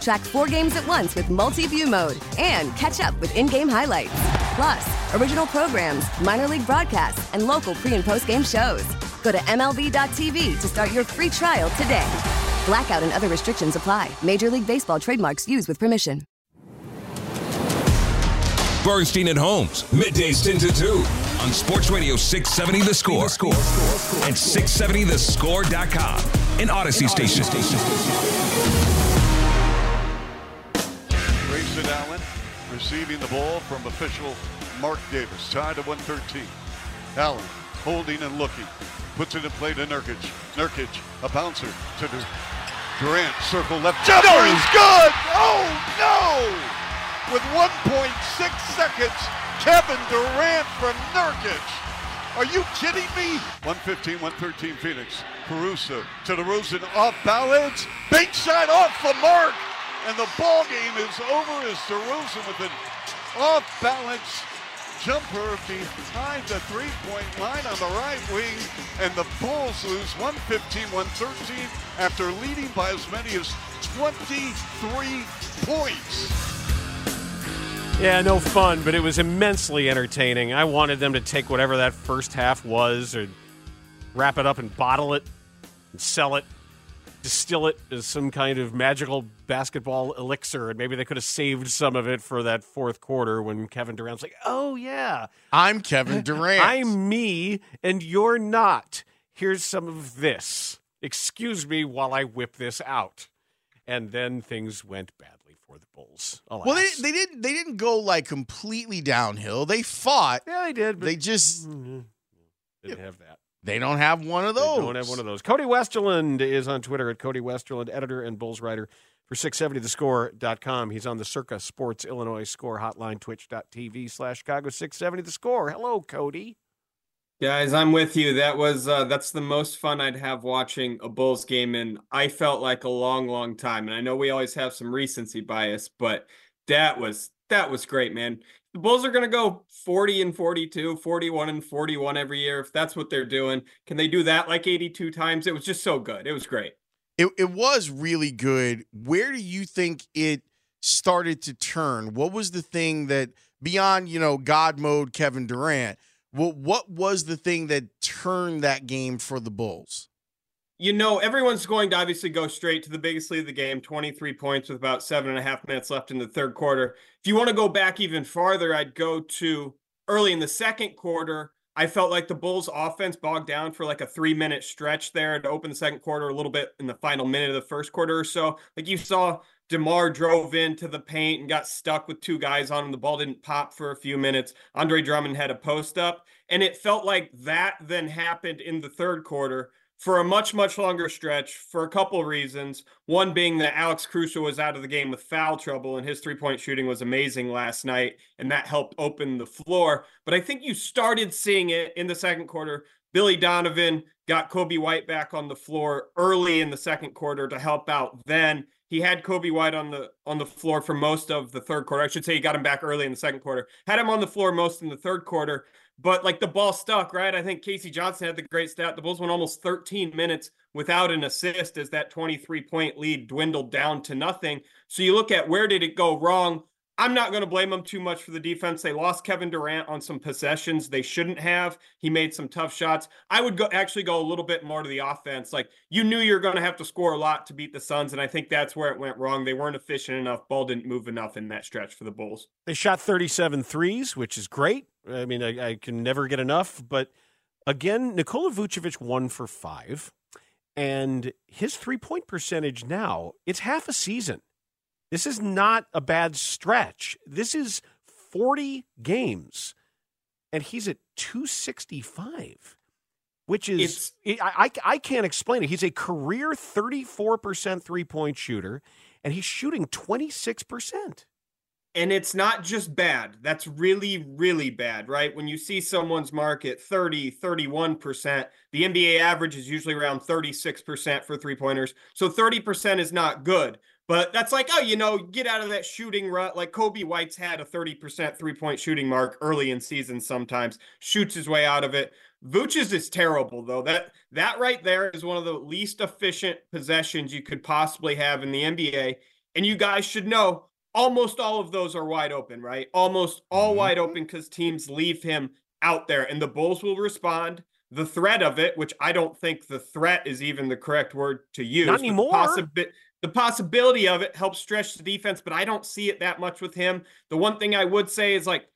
Track four games at once with multi view mode and catch up with in game highlights. Plus, original programs, minor league broadcasts, and local pre and post game shows. Go to MLB.tv to start your free trial today. Blackout and other restrictions apply. Major League Baseball trademarks used with permission. Bernstein and Holmes, middays 10 to 2 on Sports Radio 670 The Score, and 670thescore.com, an Odyssey station. Grayson receiving the ball from official Mark Davis. Tied to 113. Allen holding and looking. Puts it in play to Nurkic. Nurkic, a bouncer to Durant. Circle left. Jumper is good! Oh no! with 1.6 seconds. Kevin Durant from Nurkic. Are you kidding me? 115, 113 Phoenix. Caruso to DeRozan off balance. Big shot off the mark. And the ball game is over as DeRozan with an off balance jumper behind the three-point line on the right wing. And the Bulls lose 115-113 after leading by as many as 23 points. Yeah, no fun, but it was immensely entertaining. I wanted them to take whatever that first half was or wrap it up and bottle it and sell it, distill it as some kind of magical basketball elixir. And maybe they could have saved some of it for that fourth quarter when Kevin Durant's like, oh, yeah. I'm Kevin Durant. I'm me, and you're not. Here's some of this. Excuse me while I whip this out. And then things went badly for the Bulls. Alas. Well, they, they didn't they didn't go like completely downhill. They fought. Yeah, they did. they just mm-hmm. didn't have that. They don't have one of those. They don't have one of those. Cody Westerlund is on Twitter at Cody Westerlund, editor and Bulls writer for 670thescore.com. He's on the Circa Sports Illinois Score Hotline, twitch.tv slash Chicago 670 The Score. Hello, Cody. Guys, I'm with you. That was uh, that's the most fun I'd have watching a Bulls game, and I felt like a long, long time. And I know we always have some recency bias, but that was that was great, man. The Bulls are going to go 40 and 42, 41 and 41 every year. If that's what they're doing, can they do that like 82 times? It was just so good. It was great. It it was really good. Where do you think it started to turn? What was the thing that beyond you know God mode Kevin Durant? Well, what was the thing that turned that game for the Bulls? You know, everyone's going to obviously go straight to the biggest lead of the game 23 points with about seven and a half minutes left in the third quarter. If you want to go back even farther, I'd go to early in the second quarter. I felt like the Bulls offense bogged down for like a three minute stretch there to open the second quarter a little bit in the final minute of the first quarter or so. Like you saw DeMar drove into the paint and got stuck with two guys on him. The ball didn't pop for a few minutes. Andre Drummond had a post up, and it felt like that then happened in the third quarter for a much, much longer stretch for a couple reasons. One being that Alex Caruso was out of the game with foul trouble, and his three point shooting was amazing last night, and that helped open the floor. But I think you started seeing it in the second quarter. Billy Donovan got Coby White back on the floor early in the second quarter to help out then he had Coby White on the on the floor for most of the third quarter. I should say he got him back early in the second quarter. Had him on the floor most in the third quarter, but like the ball stuck, right? I think K.C. Johnson had the great stat. The Bulls went almost 13 minutes without an assist as that 23 point lead dwindled down to nothing. So you look at where did it go wrong? I'm not going to blame them too much for the defense. They lost Kevin Durant on some possessions they shouldn't have. He made some tough shots. I would go actually go a little bit more to the offense. Like you knew you're going to have to score a lot to beat the Suns, and I think that's where it went wrong. They weren't efficient enough. Ball didn't move enough in that stretch for the Bulls. They shot 37 threes, which is great. I mean, I, I can never get enough. But again, Nikola Vucevic one for five, and his three point percentage now it's half a season. This is not a bad stretch. This is 40 games, and he's at 265, which is, I, I, I can't explain it. He's a career 34% three point shooter, and he's shooting 26%. And it's not just bad. That's really, really bad, right? When you see someone's market 30, 31%, the NBA average is usually around 36% for three pointers. So 30% is not good. But that's like, oh, you know, get out of that shooting rut. Like Coby White's had a 30% three point shooting mark early in season sometimes, shoots his way out of it. Vooch's is terrible though. That that right there is one of the least efficient possessions you could possibly have in the NBA. And you guys should know almost all of those are wide open, right? Almost all mm-hmm. wide open because teams leave him out there and the Bulls will respond. The threat of it, which I don't think the threat is even the correct word to use. Not anymore. The, possi- the possibility of it helps stretch the defense, but I don't see it that much with him. The one thing I would say is like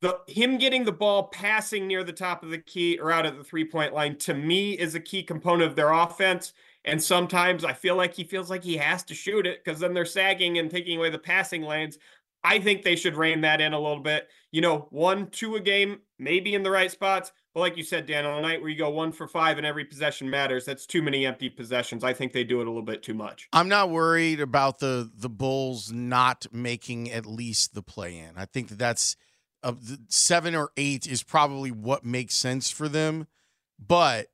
the him getting the ball passing near the top of the key or out at the three point line to me is a key component of their offense. And sometimes I feel like he feels like he has to shoot it because then they're sagging and taking away the passing lanes. I think they should rein that in a little bit. You know, one, two a game, maybe in the right spots. But like you said, Dan, on a night where you go one for five and every possession matters, that's too many empty possessions. I think they do it a little bit too much. I'm not worried about the the Bulls not making at least the play in. I think that that's seven or eight is probably what makes sense for them. But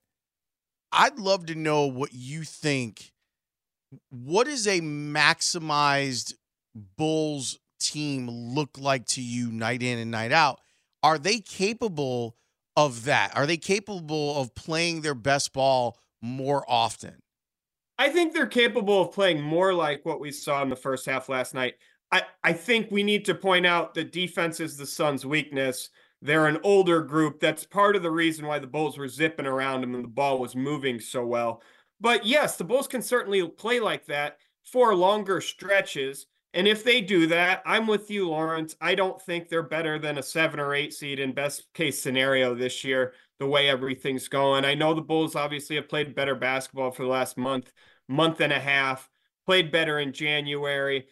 I'd love to know what you think. What does a maximized Bulls team look like to you night in and night out? Are they capable of that? Are they capable of playing their best ball more often? I think they're capable of playing more like what we saw in the first half last night. I, I think we need to point out that defense is the Suns' weakness. They're an older group. That's part of the reason why the Bulls were zipping around them and the ball was moving so well. But yes, the Bulls can certainly play like that for longer stretches. And if they do that, I'm with you, Laurence. I don't think they're better than a seven or eight seed in best case scenario this year, the way everything's going. I know the Bulls obviously have played better basketball for the last month, month and a half, played better in January,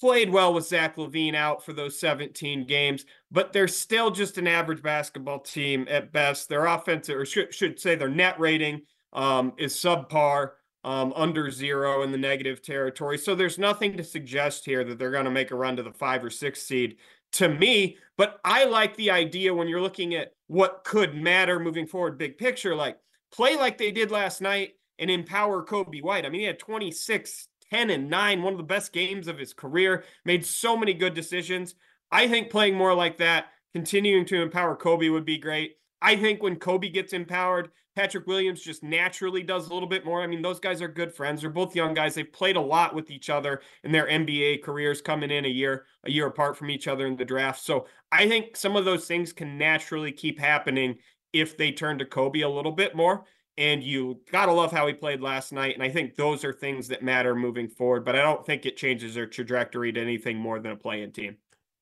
played well with Zach LaVine out for those 17 games, but they're still just an average basketball team at best. Their offensive, or should, should say their net rating um, is subpar um, under zero in the negative territory. So there's nothing to suggest here that they're going to make a run to the five or six seed to me. But I like the idea when you're looking at what could matter moving forward, big picture, like play like they did last night and empower Coby White. I mean, he had 26, 10, and 9, one of the best games of his career, made so many good decisions. I think playing more like that, continuing to empower Coby would be great. I think when Coby gets empowered, Patrick Williams just naturally does a little bit more. I mean, those guys are good friends. They're both young guys. They've played a lot with each other in their NBA careers, coming in a year a year apart from each other in the draft. So I think some of those things can naturally keep happening if they turn to Coby a little bit more. And you gotta love how he played last night. And I think those are things that matter moving forward. But I don't think it changes their trajectory to anything more than a playing team.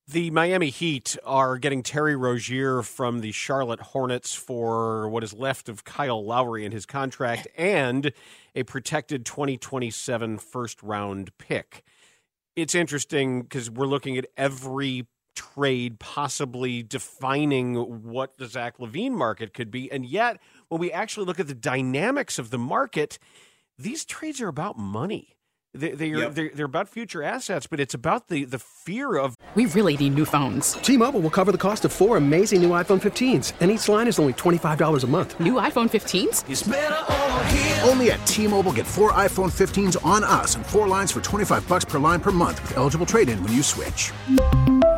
The Miami Heat are getting Terry Rozier from the Charlotte Hornets for what is left of Kyle Lowry in his contract and a protected 2027 first round pick. It's interesting because we're looking at every trade possibly defining what the Zach LaVine market could be. And yet, when we actually look at the dynamics of the market, these trades are about money. They, they are, yep. they're, they're about future assets, but it's about the, the fear of. We really need new phones. T Mobile will cover the cost of four amazing new iPhone 15s, and each line is only $25 a month. New iPhone 15s? Only at T Mobile get four iPhone 15s on us and four lines for 25 bucks per line per month with eligible trade in when you switch.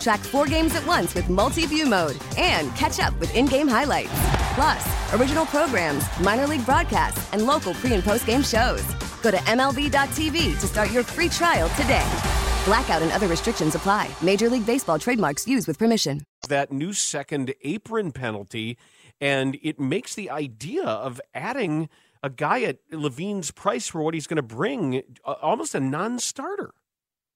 Track four games at once with multi view mode and catch up with in game highlights. Plus, original programs, minor league broadcasts, and local pre and post game shows. Go to MLB.tv to start your free trial today. Blackout and other restrictions apply. Major League Baseball trademarks used with permission. That new second apron penalty, and it makes the idea of adding a guy at LaVine's price for what he's going to bring almost a non starter.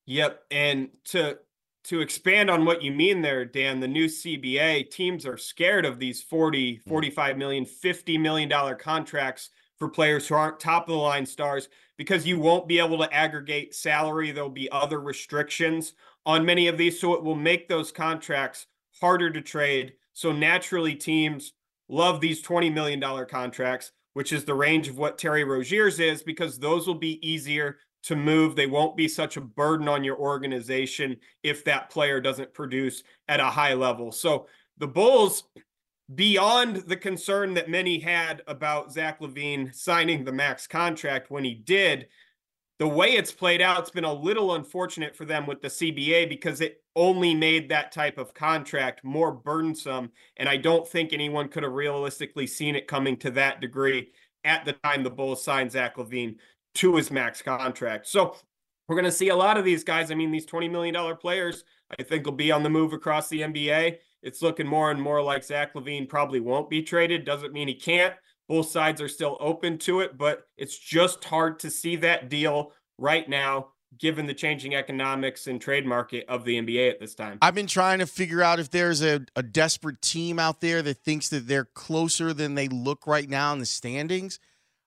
Yep. And to to expand on what you mean there, Dan, the new CBA teams are scared of these 40, mm-hmm. 45 million, 50 million dollar contracts for players who aren't top of the line stars because you won't be able to aggregate salary. There'll be other restrictions on many of these. So it will make those contracts harder to trade. So naturally, teams love these $20 million contracts, which is the range of what Terry Rozier's is, because those will be easier to move. They won't be such a burden on your organization if that player doesn't produce at a high level. So the Bulls, beyond the concern that many had about Zach LaVine signing the max contract when he did, the way it's played out, it's been a little unfortunate for them with the CBA because it only made that type of contract more burdensome. And I don't think anyone could have realistically seen it coming to that degree at the time the Bulls signed Zach LaVine to his max contract. So we're going to see a lot of these guys. I mean, these $20 million players, I think, will be on the move across the NBA. It's looking more and more like Zach LaVine probably won't be traded. Doesn't mean he can't. Both sides are still open to it, but it's just hard to see that deal right now, given the changing economics and trade market of the NBA at this time. I've been trying to figure out if there's a, a desperate team out there that thinks that they're closer than they look right now in the standings.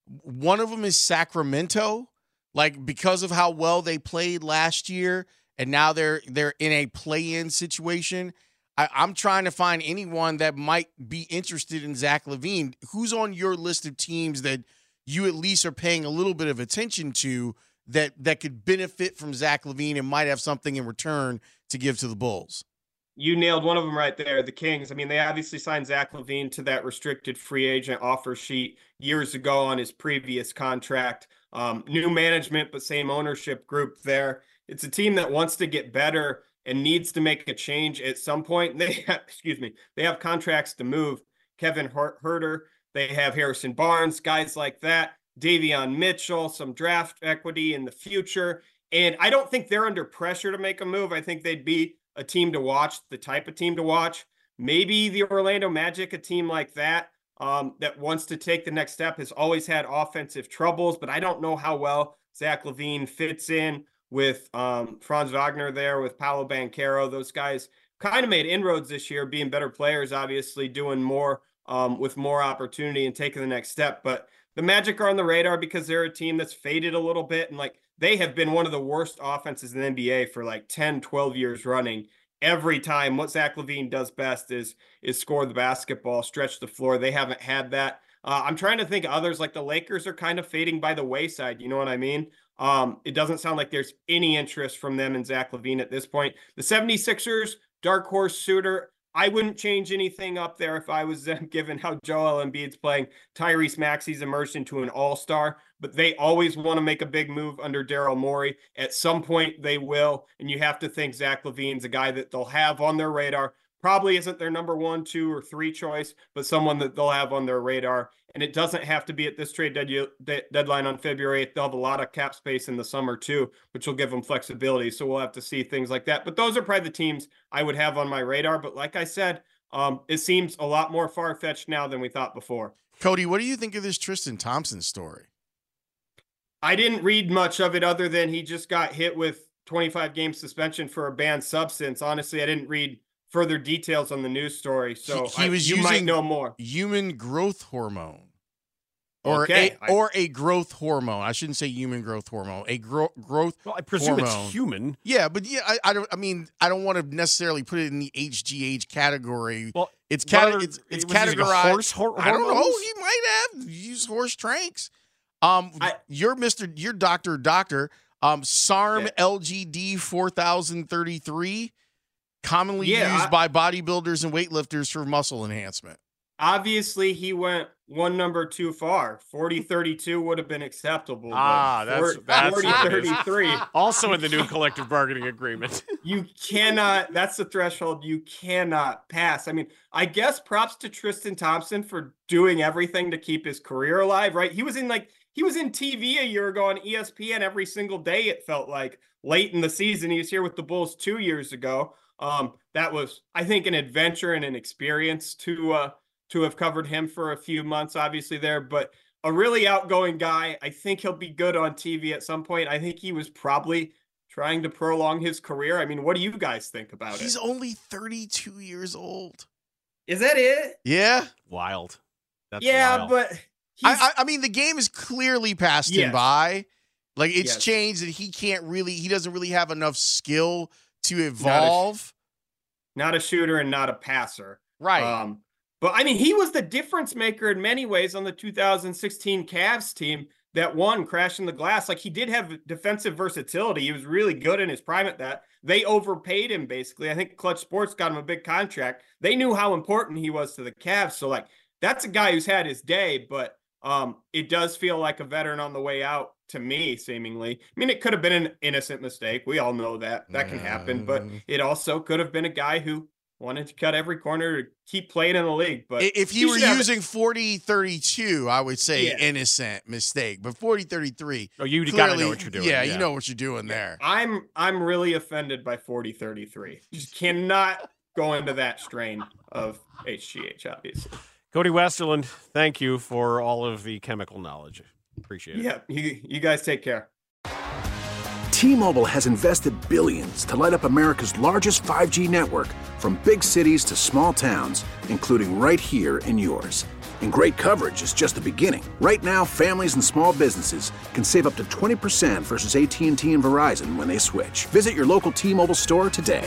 One of them is Sacramento, like because of how well they played last year, and now they're they're in a play-in situation. I, am trying to find anyone that might be interested in Zach LaVine. Who's on your list of teams that you at least are paying a little bit of attention to that that could benefit from Zach LaVine and might have something in return to give to the Bulls? You nailed one of them right there. The Kings. I mean, they obviously signed Zach LaVine to that restricted free agent offer sheet years ago on his previous contract. Um, new management, but same ownership group there. It's a team that wants to get better and needs to make a change at some point. They have, excuse me, they have contracts to move. Kevin Huerter, they have Harrison Barnes, guys like that. Davion Mitchell, some draft equity in the future. And I don't think they're under pressure to make a move. I think they'd be a team to watch, the type of team to watch. Maybe the Orlando Magic, a team like that, um, that wants to take the next step, has always had offensive troubles, but I don't know how well Zach LaVine fits in with um, Franz Wagner there, with Paolo Banchero. Those guys kind of made inroads this year, being better players, obviously doing more um, with more opportunity and taking the next step. But the Magic are on the radar because they're a team that's faded a little bit. And like they have been one of the worst offenses in the NBA for like 10, 12 years running. Every time what Zach LaVine does best is is score the basketball, stretch the floor. They haven't had that. Uh, I'm trying to think others like the Lakers are kind of fading by the wayside. You know what I mean? Um, it doesn't sound like there's any interest from them in Zach LaVine at this point. The 76ers, dark horse suitor. I wouldn't change anything up there if I was them, given how Joel Embiid's playing. Tyrese Maxey's emerged into an all star, but they always want to make a big move under Daryl Morey. At some point, they will. And you have to think Zach LaVine's a guy that they'll have on their radar probably isn't their number one, two, or three choice, but someone that they'll have on their radar. And it doesn't have to be at this trade dead- deadline on February 8th. They'll have a lot of cap space in the summer too, which will give them flexibility. So we'll have to see things like that. But those are probably the teams I would have on my radar. But like I said, um, it seems a lot more far fetched now than we thought before. Cody, what do you think of this Tristan Thompson story? I didn't read much of it other than he just got hit with 25 game suspension for a banned substance. Honestly, I didn't read further details on the news story. So he, he was I, you using might know more. Human growth hormone. Or okay. a or a growth hormone. I shouldn't say human growth hormone. A gro- growth. Well, I presume hormone. it's human. Yeah, but yeah, I, I, don't. I mean, I don't want to necessarily put it in the HGH category. Well, it's cat- are, it's, it's was it like categorized. horse hor- I don't know. He might have used horse tranks. Um, I- you're Mister. You're Doctor Doctor. Um, SARM LGD 4033, commonly Yeah, used I- by bodybuilders and weightlifters for muscle enhancement. Obviously, he went one number too far. 40 32 would have been acceptable. Ah, that's four- that's 40 what it is. 33. Also in the new collective bargaining agreement. You cannot, that's the threshold you cannot pass. I mean, I guess props to Tristan Thompson for doing everything to keep his career alive, right? He was in like, he was in TV a year ago on ESPN every single day, it felt like late in the season. He was here with the Bulls two years ago. Um, that was, I think, an adventure and an experience to uh to have covered him for a few months, obviously there, but a really outgoing guy. I think he'll be good on TV at some point. I think he was probably trying to prolong his career. I mean, what do you guys think about He's it? He's only 32 years old. Is that it? Yeah. Wild. That's yeah, wild. but I, I, I mean, the game is clearly passed him by. Like it's Yes. changed and he can't really, he doesn't really have enough skill to evolve. not a shooter and not a passer. Right. Um, but I mean, he was the difference maker in many ways on the 2016 Cavs team that won crashing the glass. Like he did have defensive versatility. He was really good in his prime at that. They overpaid him basically. I think Clutch Sports got him a big contract. They knew how important he was to the Cavs. So like that's a guy who's had his day, but um, it does feel like a veteran on the way out to me, seemingly. I mean, it could have been an innocent mistake. We all know that that can happen, but it also could have been a guy who wanted to cut every corner to keep playing in the league. But if you were using 40 32, I would say Yeah. innocent mistake. But 40 33. Oh, you gotta know what you're doing, Yeah, yeah. you know what you're doing there. I'm I'm really offended by 40 33. Just cannot go into that strain of HGH, obviously. Cody Westerlund, thank you for all of the chemical knowledge. Appreciate it. Yeah, you, you guys take care. T-Mobile has invested billions to light up America's largest 5G network from big cities to small towns, including right here in yours. And great coverage is just the beginning. Right now, families and small businesses can save up to 20% versus AT&T and Verizon when they switch. Visit your local T-Mobile store today.